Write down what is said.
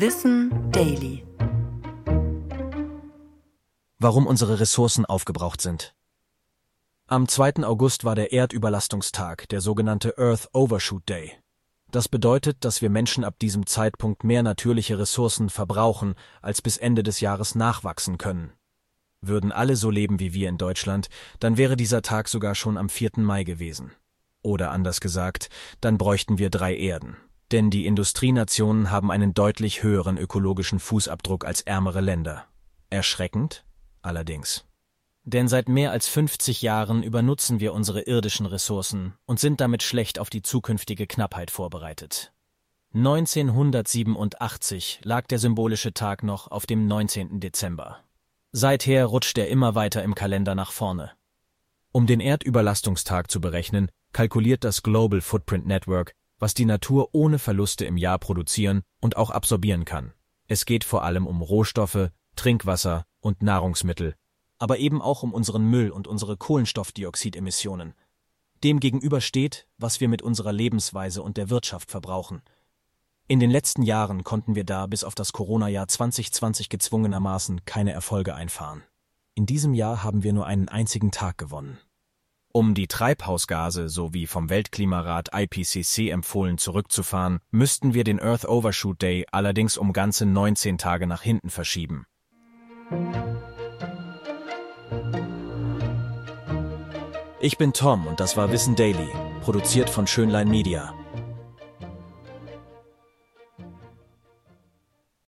Wissen Daily. Warum unsere Ressourcen aufgebraucht sind. Am 2. August war der Erdüberlastungstag, der sogenannte Earth Overshoot Day. Das bedeutet, dass wir Menschen ab diesem Zeitpunkt mehr natürliche Ressourcen verbrauchen, als bis Ende des Jahres nachwachsen können. Würden alle so leben wie wir in Deutschland, dann wäre dieser Tag sogar schon am 4. Mai gewesen. Oder anders gesagt, dann bräuchten wir drei Erden. Denn die Industrienationen haben einen deutlich höheren ökologischen Fußabdruck als ärmere Länder. Erschreckend? Allerdings. Denn seit mehr als 50 Jahren übernutzen wir unsere irdischen Ressourcen und sind damit schlecht auf die zukünftige Knappheit vorbereitet. 1987 lag der symbolische Tag noch auf dem 19. Dezember. Seither rutscht er immer weiter im Kalender nach vorne. Um den Erdüberlastungstag zu berechnen, kalkuliert das Global Footprint Network, was die Natur ohne Verluste im Jahr produzieren und auch absorbieren kann. Es geht vor allem um Rohstoffe, Trinkwasser und Nahrungsmittel, aber eben auch um unseren Müll und unsere Kohlenstoffdioxidemissionen. Demgegenüber steht, was wir mit unserer Lebensweise und der Wirtschaft verbrauchen. In den letzten Jahren konnten wir da bis auf das Corona-Jahr 2020 gezwungenermaßen keine Erfolge einfahren. In diesem Jahr haben wir nur einen einzigen Tag gewonnen. Um die Treibhausgase, so wie vom Weltklimarat IPCC empfohlen, zurückzufahren, müssten wir den Earth Overshoot Day allerdings um ganze 19 Tage nach hinten verschieben. Ich bin Tom und das war Wissen Daily, produziert von Schönlein Media.